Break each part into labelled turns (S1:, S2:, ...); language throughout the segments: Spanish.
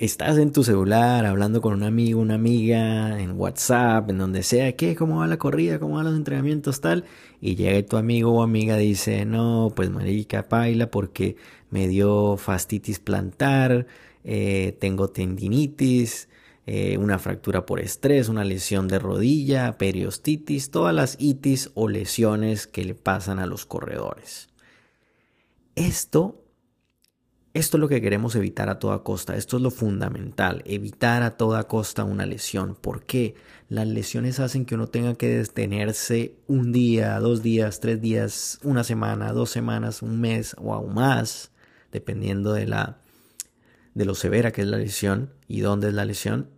S1: estás en tu celular hablando con un amigo, una amiga, en WhatsApp, en donde sea, ¿qué? ¿Cómo va la corrida? ¿Cómo van los entrenamientos? Tal. Y llega tu amigo o amiga dice, no, pues marica, paila porque me dio fastitis plantar, eh, tengo tendinitis, eh, una fractura por estrés, una lesión de rodilla, periostitis, todas las itis o lesiones que le pasan a los corredores. Esto esto es lo que queremos evitar a toda costa. Esto es lo fundamental. Evitar a toda costa una lesión. ¿Por qué? Las lesiones hacen que uno tenga que detenerse un día, dos días, tres días, una semana, dos semanas, un mes o aún más, dependiendo de la de lo severa que es la lesión y dónde es la lesión.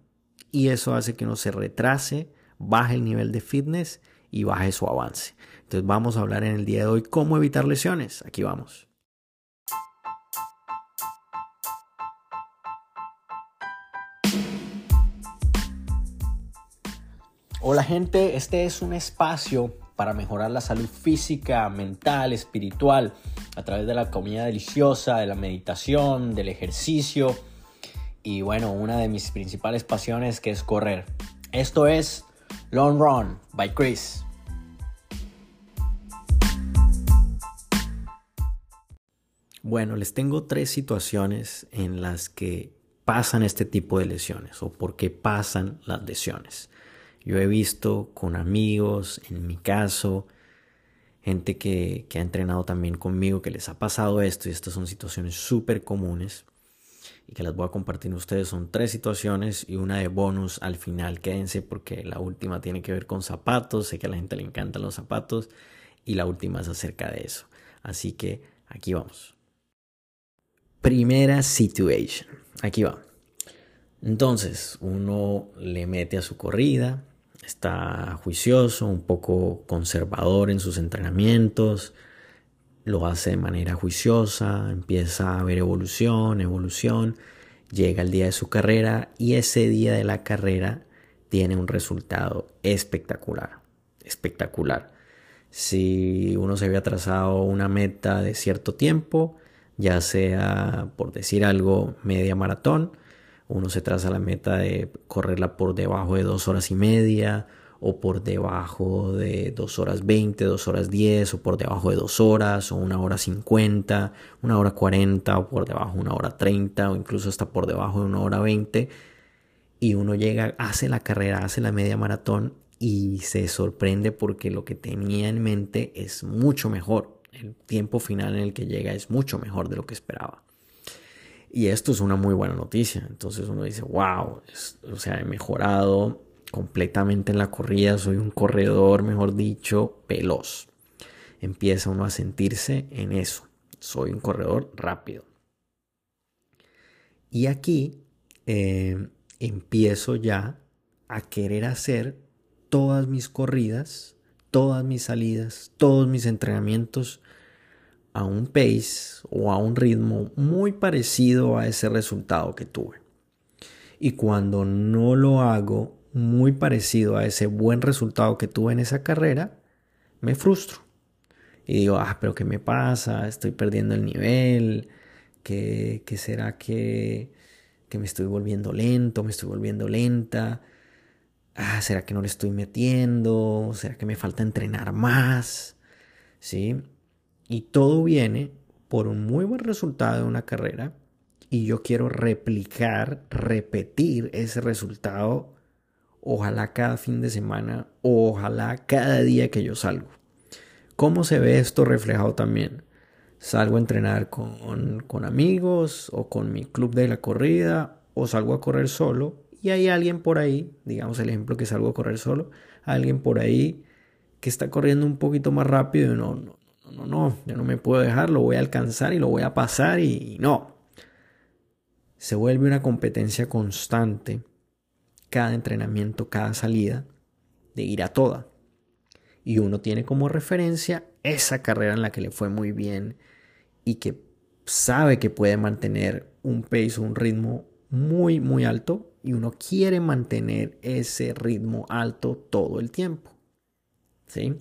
S1: Y eso hace que uno se retrase, baje el nivel de fitness y baje su avance. Entonces vamos a hablar en el día de hoy cómo evitar lesiones. Aquí vamos. Hola gente, este es un espacio para mejorar la salud física, mental, espiritual, a través de la comida deliciosa, de la meditación, del ejercicio y bueno, una de mis principales pasiones que es correr. Esto es Long Run by Chris. Bueno, les tengo tres situaciones en las que pasan este tipo de lesiones o por qué pasan las lesiones. Yo he visto con amigos, en mi caso, gente que, ha entrenado también conmigo, que les ha pasado esto y estas son situaciones súper comunes y que las voy a compartir con ustedes. Son tres situaciones y una de bonus al final. Quédense porque la última tiene que ver con zapatos. Sé que a la gente le encantan los zapatos y la última es acerca de eso. Así que aquí vamos. Primera situation. Aquí va. Entonces, uno le mete a su corrida, está juicioso, un poco conservador en sus entrenamientos, lo hace de manera juiciosa, empieza a ver evolución, evolución, llega el día de su carrera y ese día de la carrera tiene un resultado espectacular, espectacular. Si uno se había trazado una meta de cierto tiempo, ya sea por decir algo media maratón, uno se traza la meta de correrla por debajo de dos horas y media o por debajo de dos horas 20, dos horas 10 o por debajo de dos horas o una hora 50, una hora 40 o por debajo de una hora 30 o incluso hasta por debajo de una hora 20 y uno llega, hace la carrera, hace la media maratón y se sorprende porque lo que tenía en mente es mucho mejor. El tiempo final en el que llega es mucho mejor de lo que esperaba. Y esto es una muy buena noticia. Entonces uno dice, wow, o sea, he mejorado completamente en la corrida, soy un corredor, mejor dicho, veloz. Empieza uno a sentirse en eso. Soy un corredor rápido. Y aquí eh, empiezo ya a querer hacer todas mis corridas, todas mis salidas, todos mis entrenamientos a un pace o a un ritmo muy parecido a ese resultado que tuve. Y cuando no lo hago muy parecido a ese buen resultado que tuve en esa carrera, me frustro. Y digo, ah, pero ¿qué me pasa? Estoy perdiendo el nivel. ¿Qué, qué será que, que me estoy volviendo lento? ¿Me estoy volviendo lenta? Ah, ¿será que no le estoy metiendo? ¿Será que me falta entrenar más? ¿Sí? Y todo viene por un muy buen resultado de una carrera y yo quiero replicar, repetir ese resultado, ojalá cada fin de semana o ojalá cada día que yo salgo. ¿Cómo se ve esto reflejado también? Salgo a entrenar con, con amigos o con mi club de la corrida o salgo a correr solo y hay alguien por ahí, digamos el ejemplo que salgo a correr solo, alguien por ahí que está corriendo un poquito más rápido y no, no, no, no, yo no me puedo dejar, lo voy a alcanzar y lo voy a pasar y, no. Se vuelve una competencia constante, cada entrenamiento, cada salida, de ir a toda. Y uno tiene como referencia esa carrera en la que le fue muy bien y que sabe que puede mantener un pace, un ritmo muy, muy alto y uno quiere mantener ese ritmo alto todo el tiempo. ¿Sí?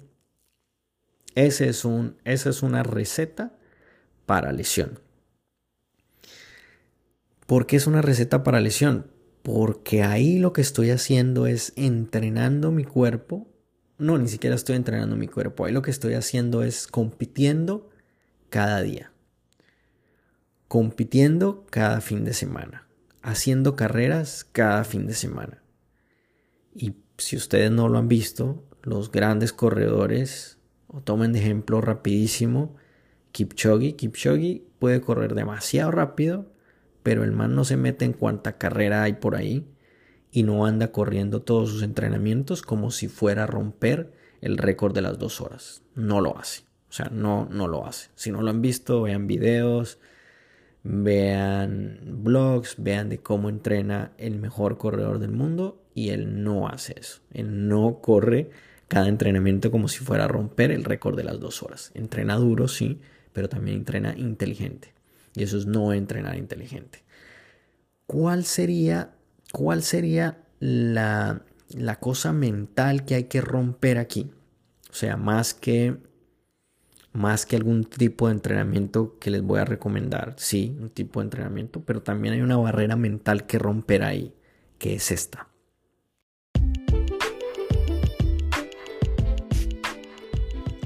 S1: Ese es un, esa es una receta para lesión. ¿Por qué es una receta para lesión? Porque ahí lo que estoy haciendo es entrenando mi cuerpo. No, ni siquiera estoy entrenando mi cuerpo. Ahí lo que estoy haciendo es compitiendo cada día. Compitiendo cada fin de semana. Haciendo carreras cada fin de semana. Y si ustedes no lo han visto, los grandes corredores, o tomen de ejemplo rapidísimo, Kipchoge. Kipchoge puede correr demasiado rápido pero el man no se mete en cuánta carrera hay por ahí y no anda corriendo todos sus entrenamientos como si fuera a romper el récord de las dos horas. No lo hace. O sea, no, no lo hace. Si no lo han visto, vean videos, vean blogs, vean de cómo entrena el mejor corredor del mundo y él no hace eso. Él no corre cada entrenamiento como si fuera a romper el récord de las dos horas. Entrena duro, sí, pero también entrena inteligente. Y eso es no entrenar inteligente. ¿Cuál sería, cuál sería la, la cosa mental que hay que romper aquí? O sea, más que, más que algún tipo de entrenamiento que les voy a recomendar, sí, un tipo de entrenamiento, pero también hay una barrera mental que romper ahí, que es esta.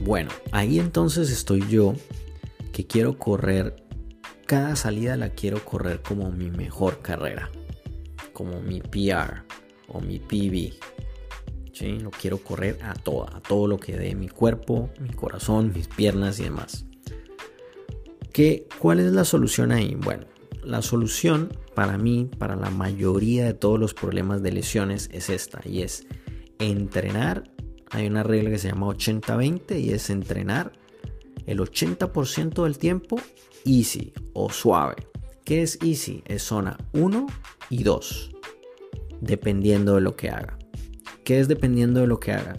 S1: Bueno, ahí entonces estoy yo que quiero correr cada salida la quiero correr como mi mejor carrera, como mi PR o mi PB. Lo quiero correr a todo, a todo lo que dé mi cuerpo, mi corazón, mis piernas y demás. ¿Qué, ¿Cuál es la solución ahí? Bueno, la solución para mí, para la mayoría de todos los problemas de lesiones es esta y es entrenar. Hay una regla que se llama 80-20 y es entrenar el 80% del tiempo easy o suave. ¿Qué es easy? Es zona 1 y 2, dependiendo de lo que haga. ¿Qué es dependiendo de lo que haga?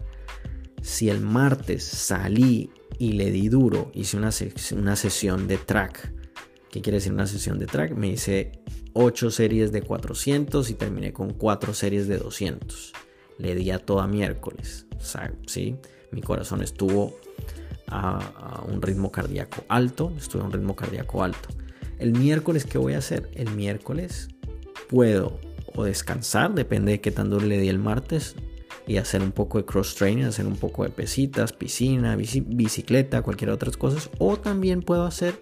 S1: Si el martes salí y le di duro, hice una, una sesión de track. ¿Qué quiere decir una sesión de track? Me hice 8 series de 400 y terminé con 4 series de 200. Le di a toda miércoles. ¿sí? Mi corazón estuvo a, un ritmo cardíaco alto, estuve a un ritmo cardíaco alto. El miércoles, ¿qué voy a hacer? El miércoles puedo o descansar, depende de qué tan duro le di el martes, y hacer un poco de cross training, hacer un poco de pesitas, piscina, bicicleta, cualquier otras cosas, o también puedo hacer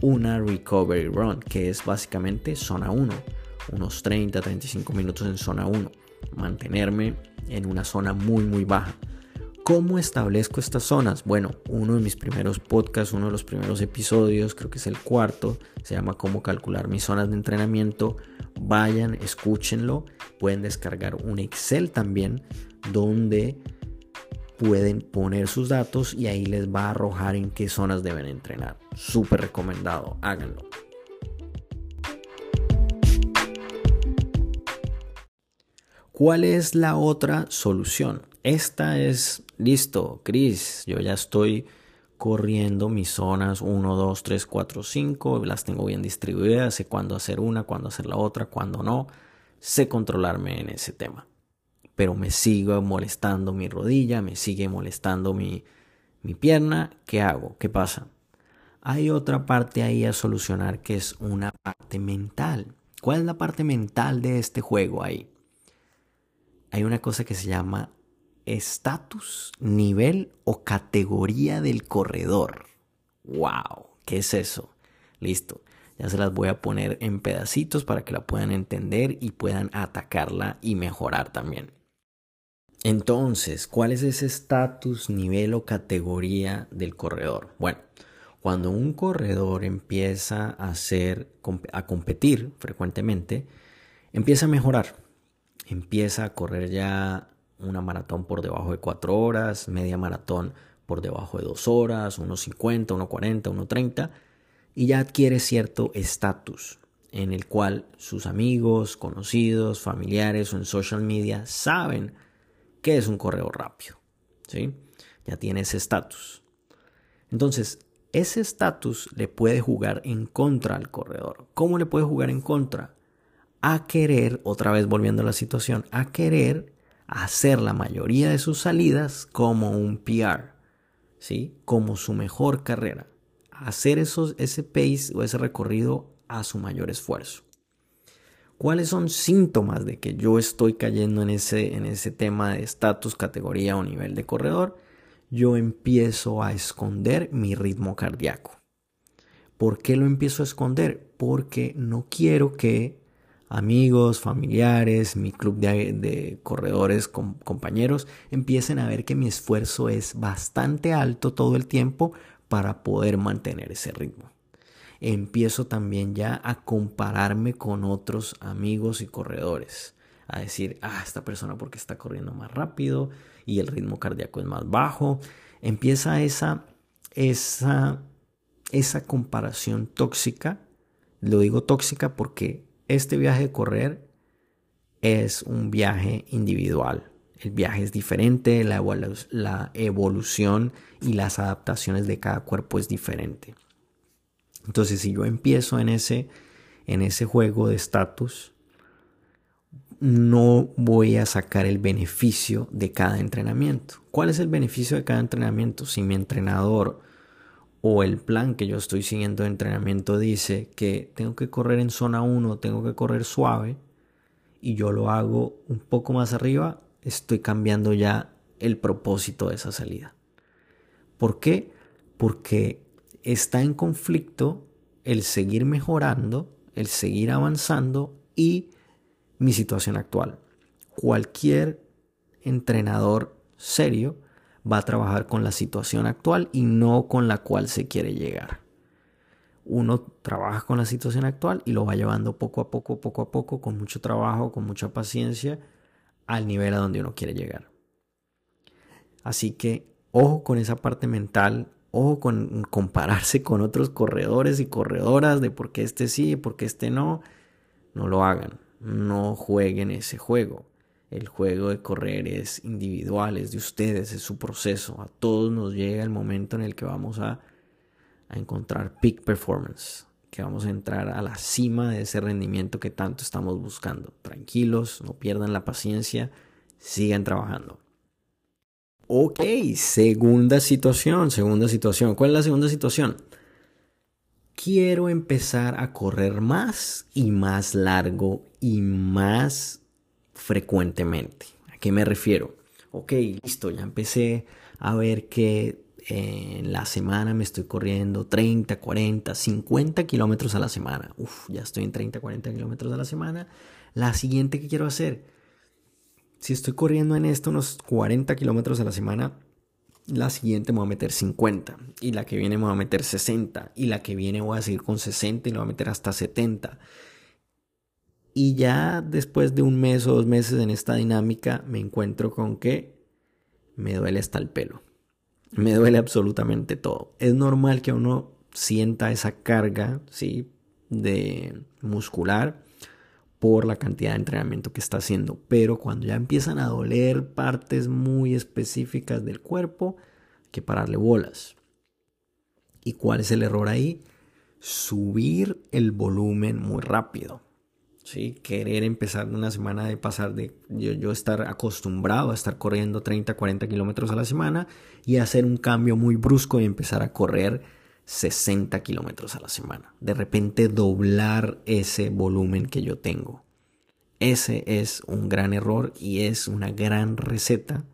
S1: una recovery run, que es básicamente zona 1, unos 30, 35 minutos en zona 1, mantenerme en una zona muy muy baja. ¿Cómo establezco estas zonas? Bueno, uno de mis primeros podcasts, uno de los primeros episodios, creo que es el cuarto, se llama Cómo calcular mis zonas de entrenamiento. Vayan, escúchenlo. Pueden descargar un Excel también donde pueden poner sus datos y ahí les va a arrojar en qué zonas deben entrenar. Súper recomendado, háganlo. ¿Cuál es la otra solución? Esta es, listo, Chris, yo ya estoy corriendo mis zonas 1, 2, 3, 4, 5, las tengo bien distribuidas, sé cuándo hacer una, cuándo hacer la otra, cuándo no, sé controlarme en ese tema. Pero me sigo molestando mi rodilla, me sigue molestando mi, mi pierna, ¿qué hago? ¿Qué pasa? Hay otra parte ahí a solucionar que es una parte mental. ¿Cuál es la parte mental de este juego ahí? Hay una cosa que se llama estatus, nivel o categoría del corredor. ¡Wow! ¿Qué es eso? Listo. Ya se las voy a poner en pedacitos para que la puedan entender y puedan atacarla y mejorar también. Entonces, ¿cuál es ese estatus, nivel o categoría del corredor? Bueno, cuando un corredor empieza a hacer a competir frecuentemente, empieza a mejorar. Empieza a correr ya una maratón por debajo de 4 horas, media maratón por debajo de 2 horas, unos 50, unos 40, unos 30, y ya adquiere cierto estatus en el cual sus amigos, conocidos, familiares o en social media saben que es un correo rápido. ¿sí? Ya tiene ese estatus. Entonces, ese estatus le puede jugar en contra al corredor. ¿Cómo le puede jugar en contra? A querer, otra vez volviendo a la situación, a querer hacer la mayoría de sus salidas como un PR, ¿sí? Como su mejor carrera. Hacer esos, ese pace o ese recorrido a su mayor esfuerzo. ¿Cuáles son síntomas de que yo estoy cayendo en ese, en ese tema de estatus, categoría o nivel de corredor? Yo empiezo a esconder mi ritmo cardíaco. ¿Por qué lo empiezo a esconder? Porque no quiero que amigos, familiares, mi club de, corredores, compañeros, empiecen a ver que mi esfuerzo es bastante alto todo el tiempo para poder mantener ese ritmo. Empiezo también ya a compararme con otros amigos y corredores. A decir, ah, esta persona porque está corriendo más rápido y el ritmo cardíaco es más bajo. Empieza esa, esa, esa comparación tóxica. Lo digo tóxica porque este viaje de correr es un viaje individual. El viaje es diferente, la, evolución y las adaptaciones de cada cuerpo es diferente. Entonces, si yo empiezo en ese, en ese juego de estatus, no voy a sacar el beneficio de cada entrenamiento. ¿Cuál es el beneficio de cada entrenamiento? Si mi entrenador o el plan que yo estoy siguiendo de entrenamiento dice que tengo que correr en zona 1, tengo que correr suave y yo lo hago un poco más arriba, estoy cambiando ya el propósito de esa salida. ¿Por qué? Porque está en conflicto el seguir mejorando, el seguir avanzando y mi situación actual. Cualquier entrenador serio va a trabajar con la situación actual y no con la cual se quiere llegar. Uno trabaja con la situación actual y lo va llevando poco a poco, poco a poco, con mucho trabajo, con mucha paciencia, al nivel a donde uno quiere llegar. Así que ojo con esa parte mental, ojo con compararse con otros corredores y corredoras de por qué este sí y por qué este no. No lo hagan, no jueguen ese juego. El juego de correr es individual, es de ustedes, es su proceso. A todos nos llega el momento en el que vamos a, encontrar peak performance, que vamos a entrar a la cima de ese rendimiento que tanto estamos buscando. Tranquilos, no pierdan la paciencia, sigan trabajando. Ok, segunda situación, segunda situación. ¿Cuál es la segunda situación? Quiero empezar a correr más y más largo y más frecuentemente. ¿A qué me refiero? Ok, listo, ya empecé a ver que en la semana me estoy corriendo 30, 40, 50 kilómetros a la semana. Uf, ya estoy en 30, 40 kilómetros a la semana. La siguiente que quiero hacer, si estoy corriendo en esto unos 40 kilómetros a la semana, la siguiente me voy a meter 50 y la que viene me voy a meter 60 y la que viene voy a seguir con 60 y me voy a meter hasta 70 y ya después de un mes o dos meses en esta dinámica me encuentro con que me duele hasta el pelo. Me duele absolutamente todo. Es normal que uno sienta esa carga, ¿sí? De muscular por la cantidad de entrenamiento que está haciendo. Pero cuando ya empiezan a doler partes muy específicas del cuerpo, hay que pararle bolas. ¿Y cuál es el error ahí? Subir el volumen muy rápido. ¿Sí? Querer empezar una semana de pasar de yo, estar acostumbrado a estar corriendo 30, 40 kilómetros a la semana y hacer un cambio muy brusco y empezar a correr 60 kilómetros a la semana. De repente doblar ese volumen que yo tengo. Ese es un gran error y es una gran receta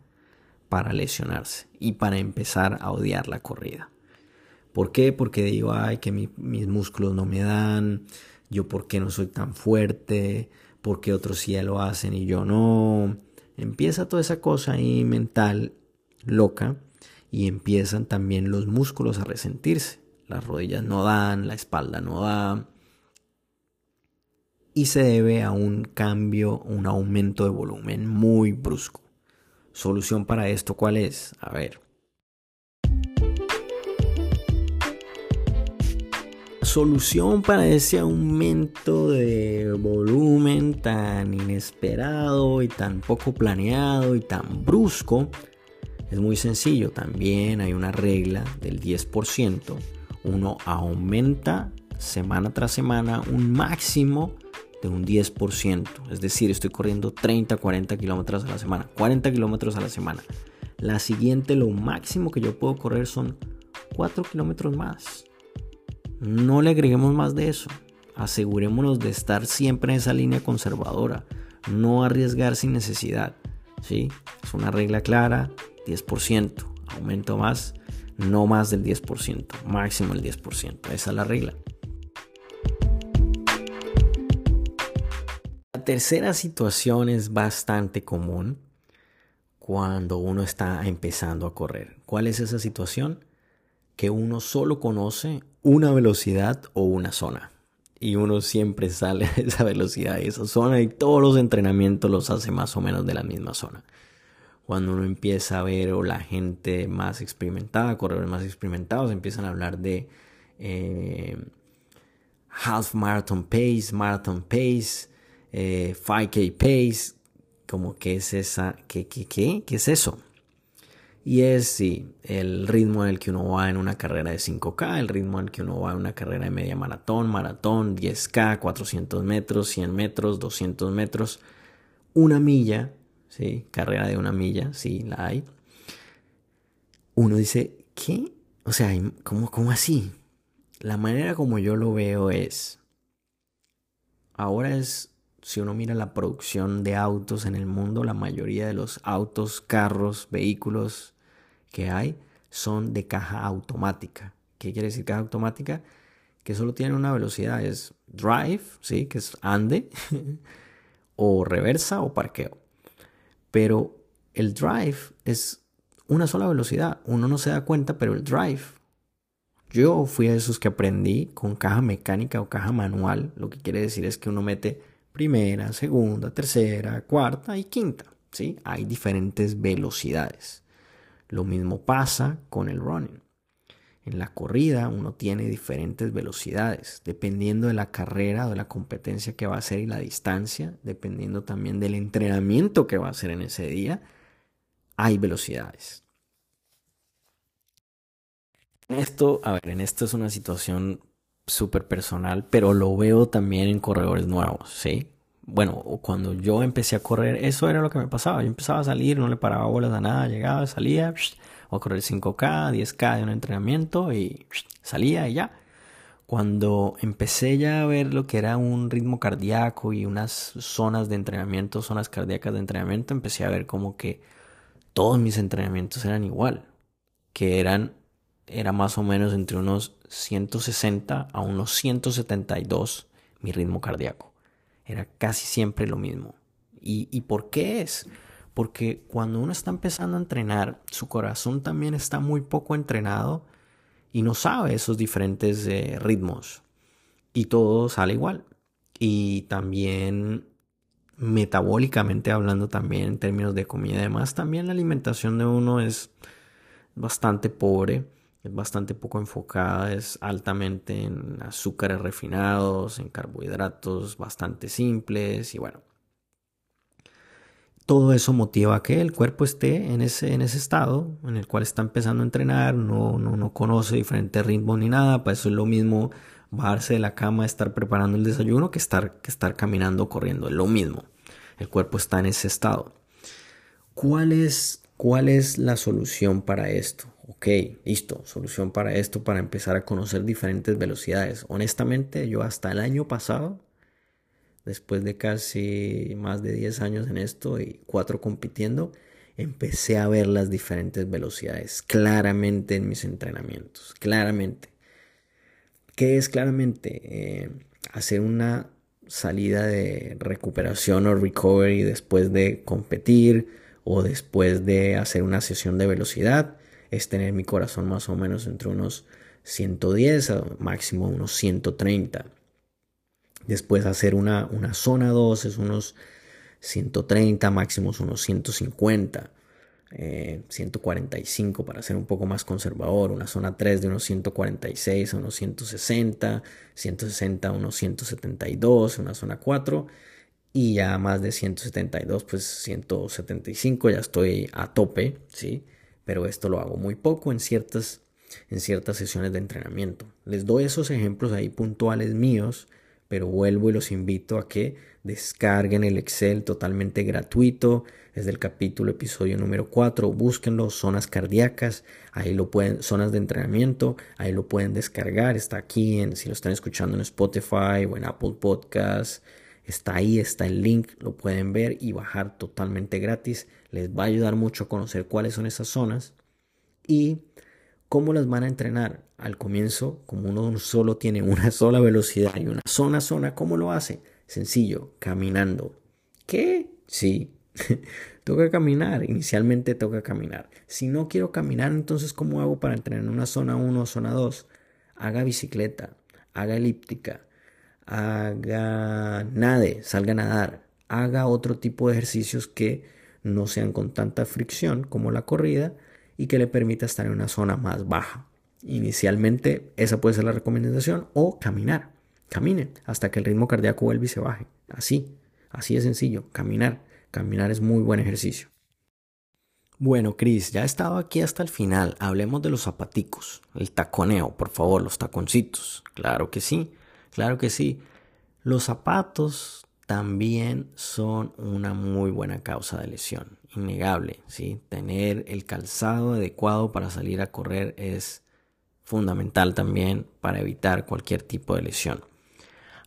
S1: para lesionarse y para empezar a odiar la corrida. ¿Por qué? Porque digo, ay, que mis músculos no me dan, yo por qué no soy tan fuerte, por qué otros sí lo hacen y yo no. Empieza toda esa cosa ahí mental loca y empiezan también los músculos a resentirse. Las rodillas no dan, la espalda no da. Y se debe a un cambio, un aumento de volumen muy brusco. ¿Solución para esto cuál es? A ver, solución para ese aumento de volumen tan inesperado y tan poco planeado y tan brusco es muy sencillo. También hay una regla del 10%. Uno aumenta semana tras semana un máximo de un 10%. Es decir, estoy corriendo 30, 40 kilómetros a la semana. 40 kilómetros a la semana. La siguiente, lo máximo que yo puedo correr son 4 kilómetros más. No le agreguemos más de eso. Asegurémonos de estar siempre en esa línea conservadora. No arriesgar sin necesidad. ¿sí? Es una regla clara, 10%. Aumento más, no más del 10%. Máximo el 10%. Esa es la regla. La tercera situación es bastante común cuando uno está empezando a correr. ¿Cuál es esa situación? Que uno solo conoce una velocidad o una zona. Y uno siempre sale a esa velocidad y esa zona y todos los entrenamientos los hace más o menos de la misma zona. Cuando uno empieza a ver o la gente más experimentada, corredores más experimentados, empiezan a hablar de eh, half marathon pace, marathon pace, 5k eh, pace, como que es esa, ¿qué, qué, qué? ¿Qué es eso? Y es sí, el ritmo en el que uno va en una carrera de 5K, el ritmo en el que uno va en una carrera de media maratón, maratón, 10K, 400 metros, 100 metros, 200 metros, una milla, ¿sí? Carrera de una milla, sí, la hay. Uno dice, ¿qué? O sea, ¿cómo, cómo así? La manera como yo lo veo es, ahora es, si uno mira la producción de autos en el mundo, la mayoría de los autos, carros, vehículos, que hay son de caja automática. ¿Qué quiere decir caja automática? Que solo tiene una velocidad, es drive, ¿sí? que es ande, o reversa o parqueo. Pero el drive es una sola velocidad. Uno no se da cuenta, pero el drive. Yo fui a esos que aprendí con caja mecánica o caja manual. Lo que quiere decir es que uno mete primera, segunda, tercera, cuarta y quinta. ¿sí? Hay diferentes velocidades. Lo mismo pasa con el running. En la corrida uno tiene diferentes velocidades, dependiendo de la carrera o de la competencia que va a hacer y la distancia, dependiendo también del entrenamiento que va a hacer en ese día, hay velocidades. Esto, a ver, en esto es una situación súper personal, pero lo veo también en corredores nuevos, ¿sí? bueno, cuando yo empecé a correr, eso era lo que me pasaba. Yo empezaba a salir, no le paraba bolas a nada, llegaba, salía, o a correr 5K, 10K de un entrenamiento y salía y ya. Cuando empecé ya a ver lo que era un ritmo cardíaco y unas zonas de entrenamiento, zonas cardíacas de entrenamiento, empecé a ver como que todos mis entrenamientos eran igual, que eran era más o menos entre unos 160 a unos 172 mi ritmo cardíaco. Era casi siempre lo mismo. ¿Y, por qué es? Porque cuando uno está empezando a entrenar, su corazón también está muy poco entrenado y no sabe esos diferentes eh, ritmos. Y todo sale igual. Y también metabólicamente hablando también en términos de comida y demás, también la alimentación de uno es bastante pobre es bastante poco enfocada, es altamente en azúcares refinados, en carbohidratos bastante simples y bueno. Todo eso motiva a que el cuerpo esté en ese, en ese estado en el cual está empezando a entrenar, no, no, no conoce diferentes ritmos ni nada, para eso es lo mismo bajarse de la cama, estar preparando el desayuno que estar, que estar caminando corriendo, es lo mismo. El cuerpo está en ese estado. ¿Cuál es, cuál es la solución para esto? Ok, listo, solución para esto, para empezar a conocer diferentes velocidades. Honestamente, yo hasta el año pasado, después de casi más de 10 años en esto y cuatro compitiendo, empecé a ver las diferentes velocidades claramente en mis entrenamientos, claramente. ¿Qué es claramente? Eh, hacer una salida de recuperación o recovery después de competir o después de hacer una sesión de velocidad es tener mi corazón más o menos entre unos 110 a máximo unos 130. Después hacer una, una zona 2 es unos 130, máximos unos 150. 145 eh, para ser un poco más conservador, una zona 3 de unos 146 a unos 160, 160 a unos 172, una zona 4 y ya más de 172 pues 175 ya estoy a tope, ¿sí? Pero esto lo hago muy poco en ciertas, en ciertas sesiones de entrenamiento. Les doy esos ejemplos ahí puntuales míos pero vuelvo y los invito a que descarguen el Excel totalmente gratuito. Es del capítulo episodio número 4. Búsquenlo, zonas cardíacas, ahí lo pueden, zonas de entrenamiento, ahí lo pueden descargar. Está aquí en, si lo están escuchando en Spotify o en Apple Podcasts. Está ahí, está el link, lo pueden ver y bajar totalmente gratis. Les va a ayudar mucho a conocer cuáles son esas zonas y cómo las van a entrenar. Al comienzo, como uno solo tiene una sola velocidad y una zona zona, ¿cómo lo hace? Sencillo, caminando. ¿Qué? Sí, toca caminar. Inicialmente toca caminar. Si no quiero caminar, entonces ¿cómo hago para entrenar en una zona 1 o zona 2? Haga bicicleta, haga elíptica, haga nade, salga a nadar, haga otro tipo de ejercicios que no sean con tanta fricción como la corrida y que le permita estar en una zona más baja. Inicialmente esa puede ser la recomendación o caminar. Camine hasta que el ritmo cardíaco vuelva y se baje. Así, así de sencillo, caminar. Caminar es muy buen ejercicio. Bueno, Cris, ya he estado aquí hasta el final. Hablemos de los zapaticos, el taconeo, por favor, los taconcitos. Claro que sí. Claro que sí. Los zapatos también son una muy buena causa de lesión, innegable, ¿sí? Tener el calzado adecuado para salir a correr es fundamental también para evitar cualquier tipo de lesión.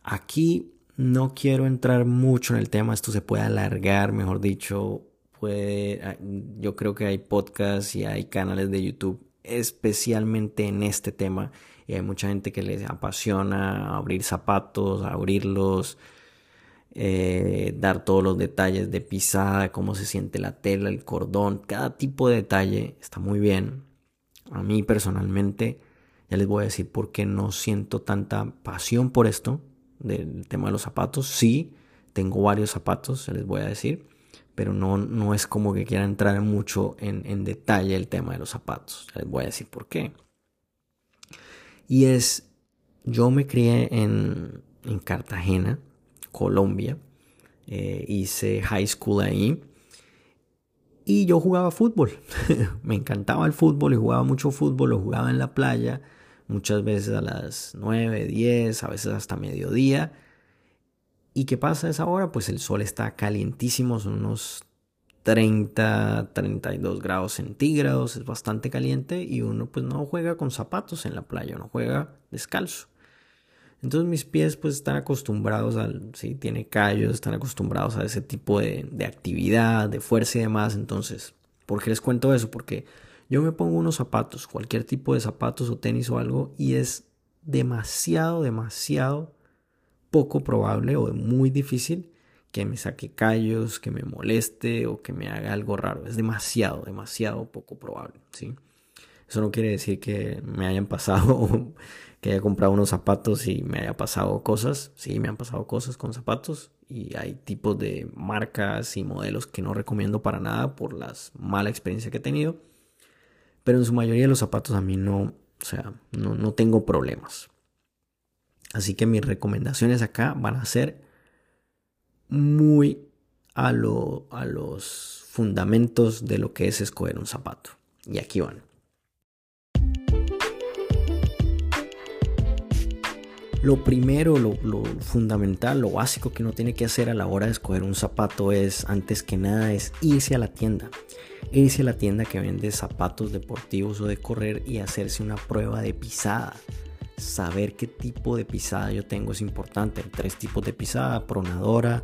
S1: Aquí no quiero entrar mucho en el tema, esto se puede alargar, mejor dicho, puede ah, yo creo que hay podcasts y hay canales de YouTube especialmente en este tema y hay mucha gente que les apasiona abrir zapatos, abrirlos, eh, dar todos los detalles de pisada, cómo se siente la tela, el cordón, cada tipo de detalle está muy bien. A mí personalmente, ya les voy a decir por qué no siento tanta pasión por esto, del tema de los zapatos. Sí, tengo varios zapatos, ya les voy a decir, pero no, no es como que quiera entrar mucho en, en detalle el tema de los zapatos. Ya les voy a decir por qué. Y es, yo me crié en, Cartagena, Colombia. Eh, hice high school ahí. Y yo jugaba fútbol. me encantaba el fútbol y jugaba mucho fútbol. Lo jugaba en la playa. Muchas veces a las 9, 10, a veces hasta mediodía. ¿Y qué pasa a esa hora? Pues el sol está calientísimo, son unos 30, 32 grados centígrados, es bastante caliente y uno pues no juega con zapatos en la playa, uno juega descalzo. Entonces mis pies pues están acostumbrados al, sí, tiene callos, están acostumbrados a ese tipo de, de actividad, de fuerza y demás. Entonces, ¿por qué les cuento eso? Porque yo me pongo unos zapatos, cualquier tipo de zapatos o tenis o algo y es demasiado, demasiado poco probable o muy difícil que me saque callos, que me moleste o que me haga algo raro. Es demasiado, demasiado poco probable, ¿sí? Eso no quiere decir que me hayan pasado, que haya comprado unos zapatos y me haya pasado cosas. Sí, me han pasado cosas con zapatos y hay tipos de marcas y modelos que no recomiendo para nada por las mala experiencia que he tenido. Pero en su mayoría los zapatos a mí no, o sea, no, no tengo problemas. Así que mis recomendaciones acá van a ser muy a, lo, a los fundamentos de lo que es escoger un zapato. Y aquí van. Lo primero, lo, fundamental, lo básico que uno tiene que hacer a la hora de escoger un zapato es, antes que nada, es irse a la tienda. Irse a la tienda que vende zapatos deportivos o de correr y hacerse una prueba de pisada. Saber qué tipo de pisada yo tengo es importante. Hay tres tipos de pisada, pronadora,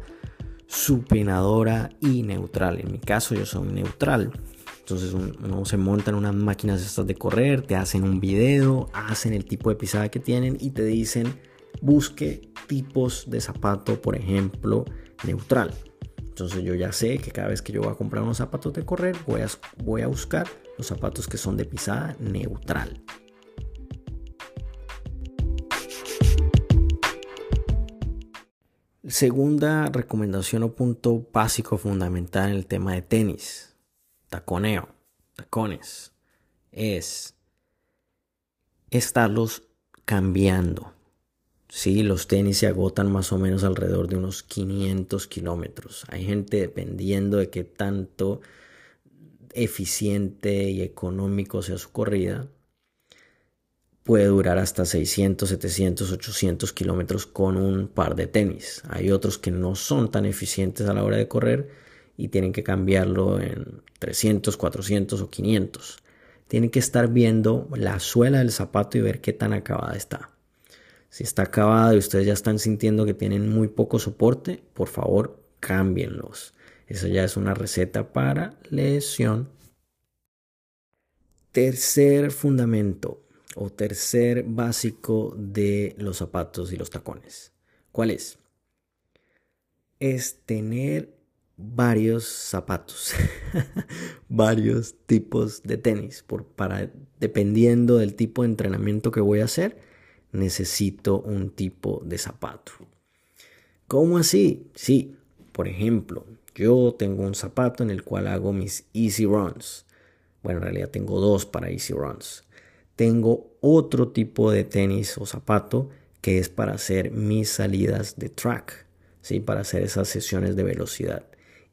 S1: supinadora y neutral. En mi caso yo soy neutral. Entonces uno se monta en unas máquinas estas de correr, te hacen un video, hacen el tipo de pisada que tienen y te dicen busque tipos de zapato, por ejemplo, neutral. Entonces yo ya sé que cada vez que yo voy a comprar unos zapatos de correr, voy a, voy a buscar los zapatos que son de pisada neutral. Segunda recomendación o punto básico fundamental en el tema de tenis, taconeo, tacones, es estarlos cambiando. Sí, los tenis se agotan más o menos alrededor de unos 500 kilómetros. Hay gente dependiendo de qué tanto eficiente y económico sea su corrida, puede durar hasta 600, 700, 800 kilómetros con un par de tenis. Hay otros que no son tan eficientes a la hora de correr y tienen que cambiarlo en 300, 400 o 500. Tienen que estar viendo la suela del zapato y ver qué tan acabada está. Si está acabada y ustedes ya están sintiendo que tienen muy poco soporte, por favor, cámbienlos. Esa ya es una receta para lesión. Tercer fundamento o tercer básico de los zapatos y los tacones. ¿Cuál es? Es tener varios zapatos, varios tipos de tenis. Por, para, dependiendo del tipo de entrenamiento que voy a hacer, necesito un tipo de zapato. ¿Cómo así? Sí, por ejemplo, yo tengo un zapato en el cual hago mis easy runs. Bueno, en realidad tengo dos para easy runs. Tengo otro tipo de tenis o zapato que es para hacer mis salidas de track, ¿sí? para hacer esas sesiones de velocidad.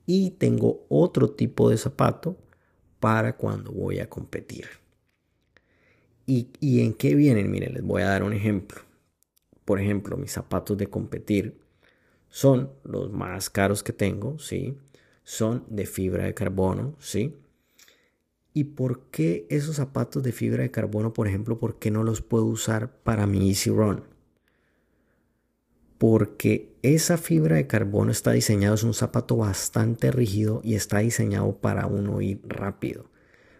S1: Y tengo otro tipo de zapato para cuando voy a competir. ¿Y, ¿Y, en qué vienen? Miren, les voy a dar un ejemplo. Por ejemplo, mis zapatos de competir son los más caros que tengo, ¿sí? Son de fibra de carbono, ¿sí? ¿Y por qué esos zapatos de fibra de carbono, por ejemplo, por qué no los puedo usar para mi Easy Run? Porque esa fibra de carbono está diseñado, es un zapato bastante rígido y está diseñado para uno ir rápido.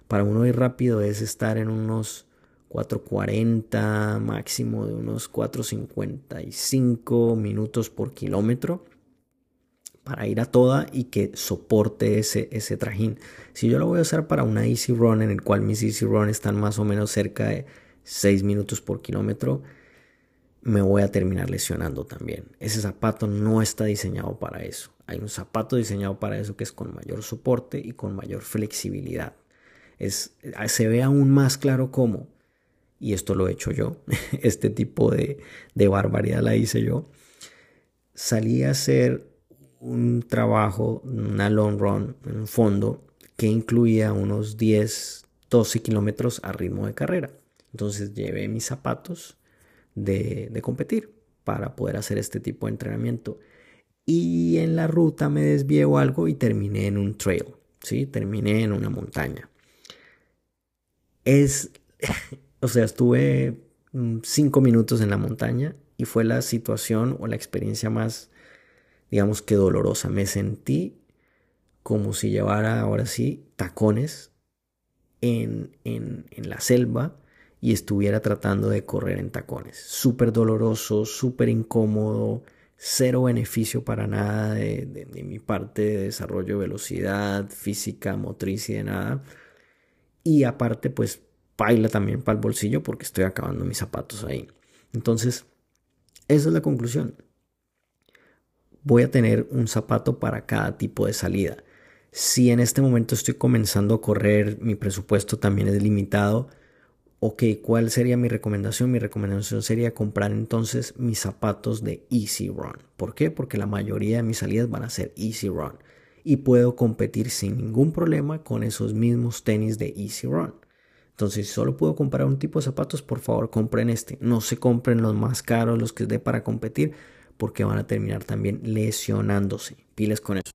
S1: Para uno ir rápido es estar en unos 440, máximo de unos 455 minutos por kilómetro para ir a toda y que soporte ese, ese trajín. Si yo lo voy a usar para una easy run en el cual mis easy run están más o menos cerca de 6 minutos por kilómetro, me voy a terminar lesionando también. Ese zapato no está diseñado para eso. Hay un zapato diseñado para eso que es con mayor soporte y con mayor flexibilidad. Es, se ve aún más claro cómo, y esto lo he hecho yo, este tipo de, de barbaridad la hice yo, salí a hacer un trabajo, una long run, un fondo, que incluía unos 10, 12 kilómetros a ritmo de carrera. Entonces llevé mis zapatos de, de competir para poder hacer este tipo de entrenamiento. Y en la ruta me desvié algo y terminé en un trail, ¿sí? Terminé en una montaña. Es, o sea, estuve mm, cinco minutos en la montaña y fue la situación o la experiencia más digamos que dolorosa. Me sentí como si llevara ahora sí tacones en, en, en la selva y estuviera tratando de correr en tacones. Súper doloroso, súper incómodo, cero beneficio para nada de, de, mi parte de desarrollo de velocidad, física, motriz y de nada. Y aparte, pues baila también para el bolsillo porque estoy acabando mis zapatos ahí. Entonces, esa es la conclusión voy a tener un zapato para cada tipo de salida. Si en este momento estoy comenzando a correr, mi presupuesto también es limitado. Ok, ¿cuál sería mi recomendación? Mi recomendación sería comprar entonces mis zapatos de Easy Run. ¿Por qué? Porque la mayoría de mis salidas van a ser Easy Run. Y puedo competir sin ningún problema con esos mismos tenis de Easy Run. Entonces, si solo puedo comprar un tipo de zapatos, por favor compren este. No se compren los más caros, los que de para competir, porque van a terminar también lesionándose. Piles con eso.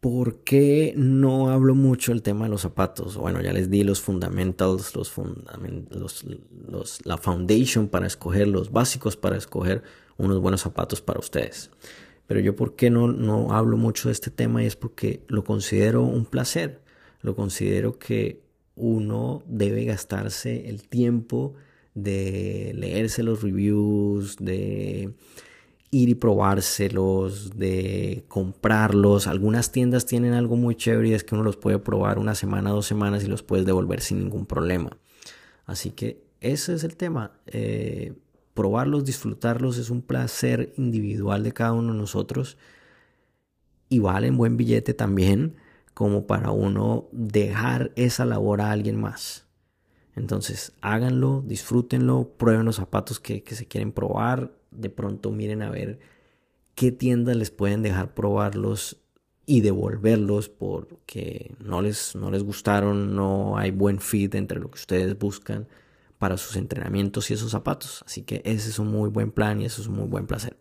S1: ¿Por qué no hablo mucho el tema de los zapatos? Bueno, ya les di los fundamentals, los, la foundation para escoger, los básicos para escoger unos buenos zapatos para ustedes. Pero yo por qué no, no hablo mucho de este tema y es porque lo considero un placer. Lo considero que uno debe gastarse el tiempo de leerse los reviews, de ir y probárselos, de comprarlos. Algunas tiendas tienen algo muy chévere y es que uno los puede probar una semana, dos semanas y los puedes devolver sin ningún problema. Así que ese es el tema. Eh, probarlos, disfrutarlos es un placer individual de cada uno de nosotros y valen buen billete también como para uno dejar esa labor a alguien más. Entonces háganlo, disfrútenlo, prueben los zapatos que, se quieren probar. De pronto miren a ver qué tiendas les pueden dejar probarlos y devolverlos porque no les, no les gustaron, no hay buen fit entre lo que ustedes buscan. para sus entrenamientos y esos zapatos. Así que ese es un muy buen plan y eso es un muy buen placer.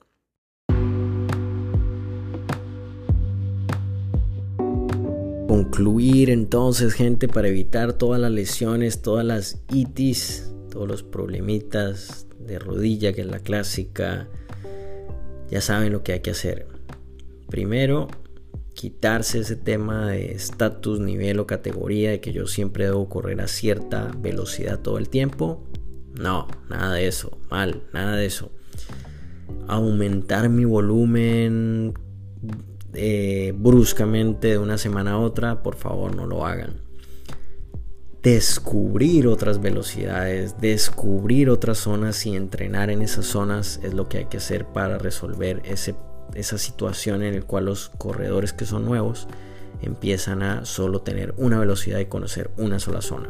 S1: Concluir entonces, gente, para evitar todas las lesiones, todas las itis, todos los problemitas de rodilla, que es la clásica. Ya saben lo que hay que hacer. Primero, quitarse ese tema de estatus, nivel o categoría de que yo siempre debo correr a cierta velocidad todo el tiempo. No, nada de eso, mal, nada de eso. Aumentar mi volumen eh, bruscamente de una semana a otra, por favor no lo hagan. Descubrir otras velocidades, descubrir otras zonas y entrenar en esas zonas es lo que hay que hacer para resolver ese esa situación en la cual los corredores que son nuevos empiezan a solo tener una velocidad y conocer una sola zona.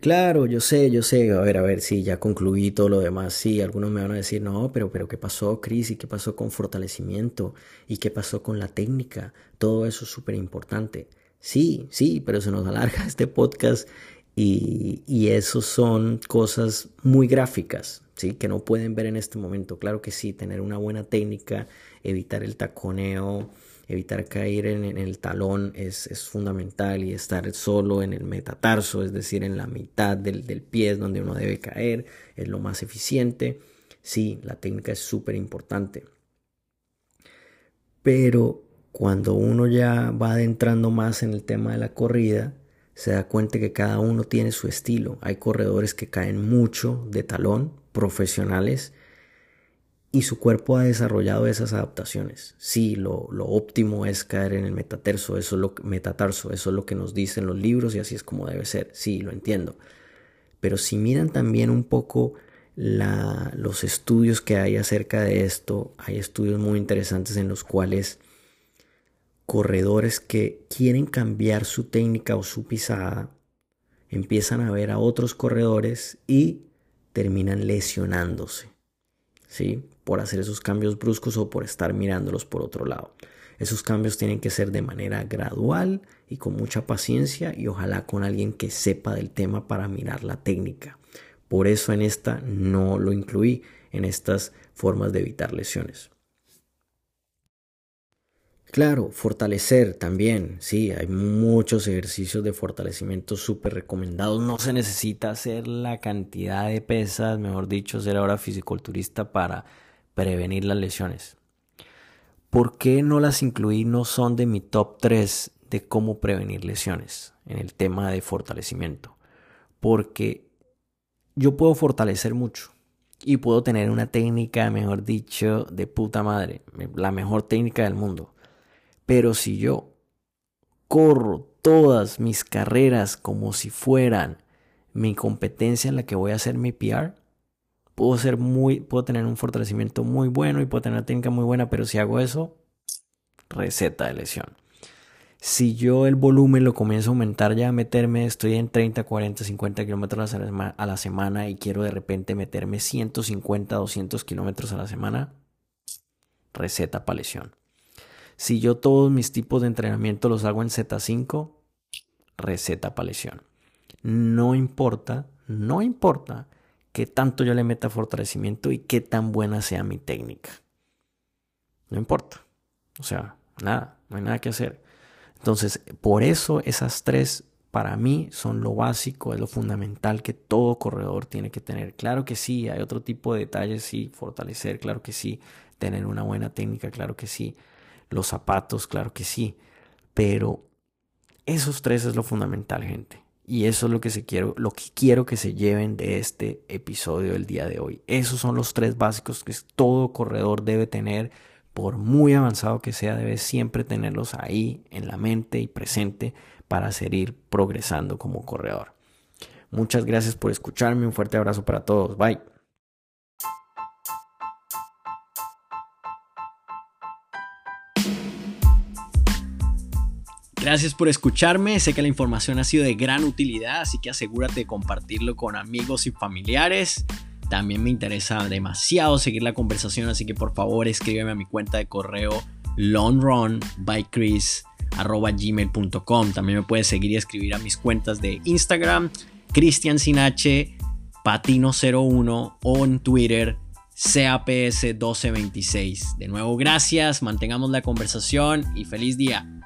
S1: Claro, yo sé, yo sé. A ver, a ver, sí, ya concluí todo lo demás. Sí, algunos me van a decir, no, pero, pero ¿qué pasó, Cris? ¿Y qué pasó con fortalecimiento? ¿Y qué pasó con la técnica? Todo eso es súper importante. Sí, sí, pero se nos alarga este podcast y, y eso son cosas muy gráficas, ¿sí? Que no pueden ver en este momento. Claro que sí, tener una buena técnica, evitar el taconeo, evitar caer en, el talón es, fundamental y estar solo en el metatarso, es decir, en la mitad del, del pie es donde uno debe caer, es lo más eficiente. Sí, la técnica es súper importante. Pero cuando uno ya va adentrando más en el tema de la corrida, se da cuenta que cada uno tiene su estilo. Hay corredores que caen mucho de talón, profesionales, y su cuerpo ha desarrollado esas adaptaciones. Sí, lo, óptimo es caer en el metatarso, eso es lo, metatarso, eso es lo que nos dicen los libros y así es como debe ser. Sí, lo entiendo. Pero si miran también un poco la, los estudios que hay acerca de esto, hay estudios muy interesantes en los cuales corredores que quieren cambiar su técnica o su pisada, empiezan a ver a otros corredores y terminan lesionándose, ¿sí? Por hacer esos cambios bruscos o por estar mirándolos por otro lado. Esos cambios tienen que ser de manera gradual y con mucha paciencia y ojalá con alguien que sepa del tema para mirar la técnica. Por eso en esta no lo incluí en estas formas de evitar lesiones. Claro, fortalecer también, sí, hay muchos ejercicios de fortalecimiento súper recomendados. No se necesita hacer la cantidad de pesas, mejor dicho, ser ahora fisiculturista para prevenir las lesiones. ¿Por qué no las incluí? No son de mi top 3 de cómo prevenir lesiones en el tema de fortalecimiento. Porque yo puedo fortalecer mucho y puedo tener una técnica, mejor dicho, de puta madre, la mejor técnica del mundo pero si yo corro todas mis carreras como si fueran mi competencia en la que voy a hacer mi PR, puedo tener un fortalecimiento muy bueno y puedo tener una técnica muy buena, pero si hago eso, receta de lesión. Si yo el volumen lo comienzo a aumentar, ya a meterme, estoy en 30, 40, 50 kilómetros a la semana y quiero de repente meterme 150, 200 kilómetros a la semana, receta para lesión. Si yo todos mis tipos de entrenamiento los hago en Z5, receta para lesión. No importa, no importa qué tanto yo le meta fortalecimiento y qué tan buena sea mi técnica. No importa. O sea, nada, no hay nada que hacer. Entonces, por eso esas tres para mí son lo básico, es lo fundamental que todo corredor tiene que tener. Claro que sí, hay otro tipo de detalles, sí, fortalecer, claro que sí, tener una buena técnica, claro que sí, los zapatos, claro que sí, pero esos tres es lo fundamental, gente. Y eso es lo que, se quiero, lo que quiero que se lleven de este episodio del día de hoy. Esos son los tres básicos que todo corredor debe tener. Por muy avanzado que sea, debe siempre tenerlos ahí en la mente y presente para seguir progresando como corredor. Muchas gracias por escucharme. Un fuerte abrazo para todos. Bye. Gracias por escucharme, sé que la información ha sido de gran utilidad, así que asegúrate de compartirlo con amigos y familiares. También me interesa demasiado seguir la conversación, así que por favor escríbeme a mi cuenta de correo
S2: longrunbychris.gmail.com. También me puedes seguir y escribir a mis cuentas de Instagram, Cristian Sinache, Patino01 o en Twitter, CAPS1226. De nuevo, gracias, mantengamos la conversación y feliz día.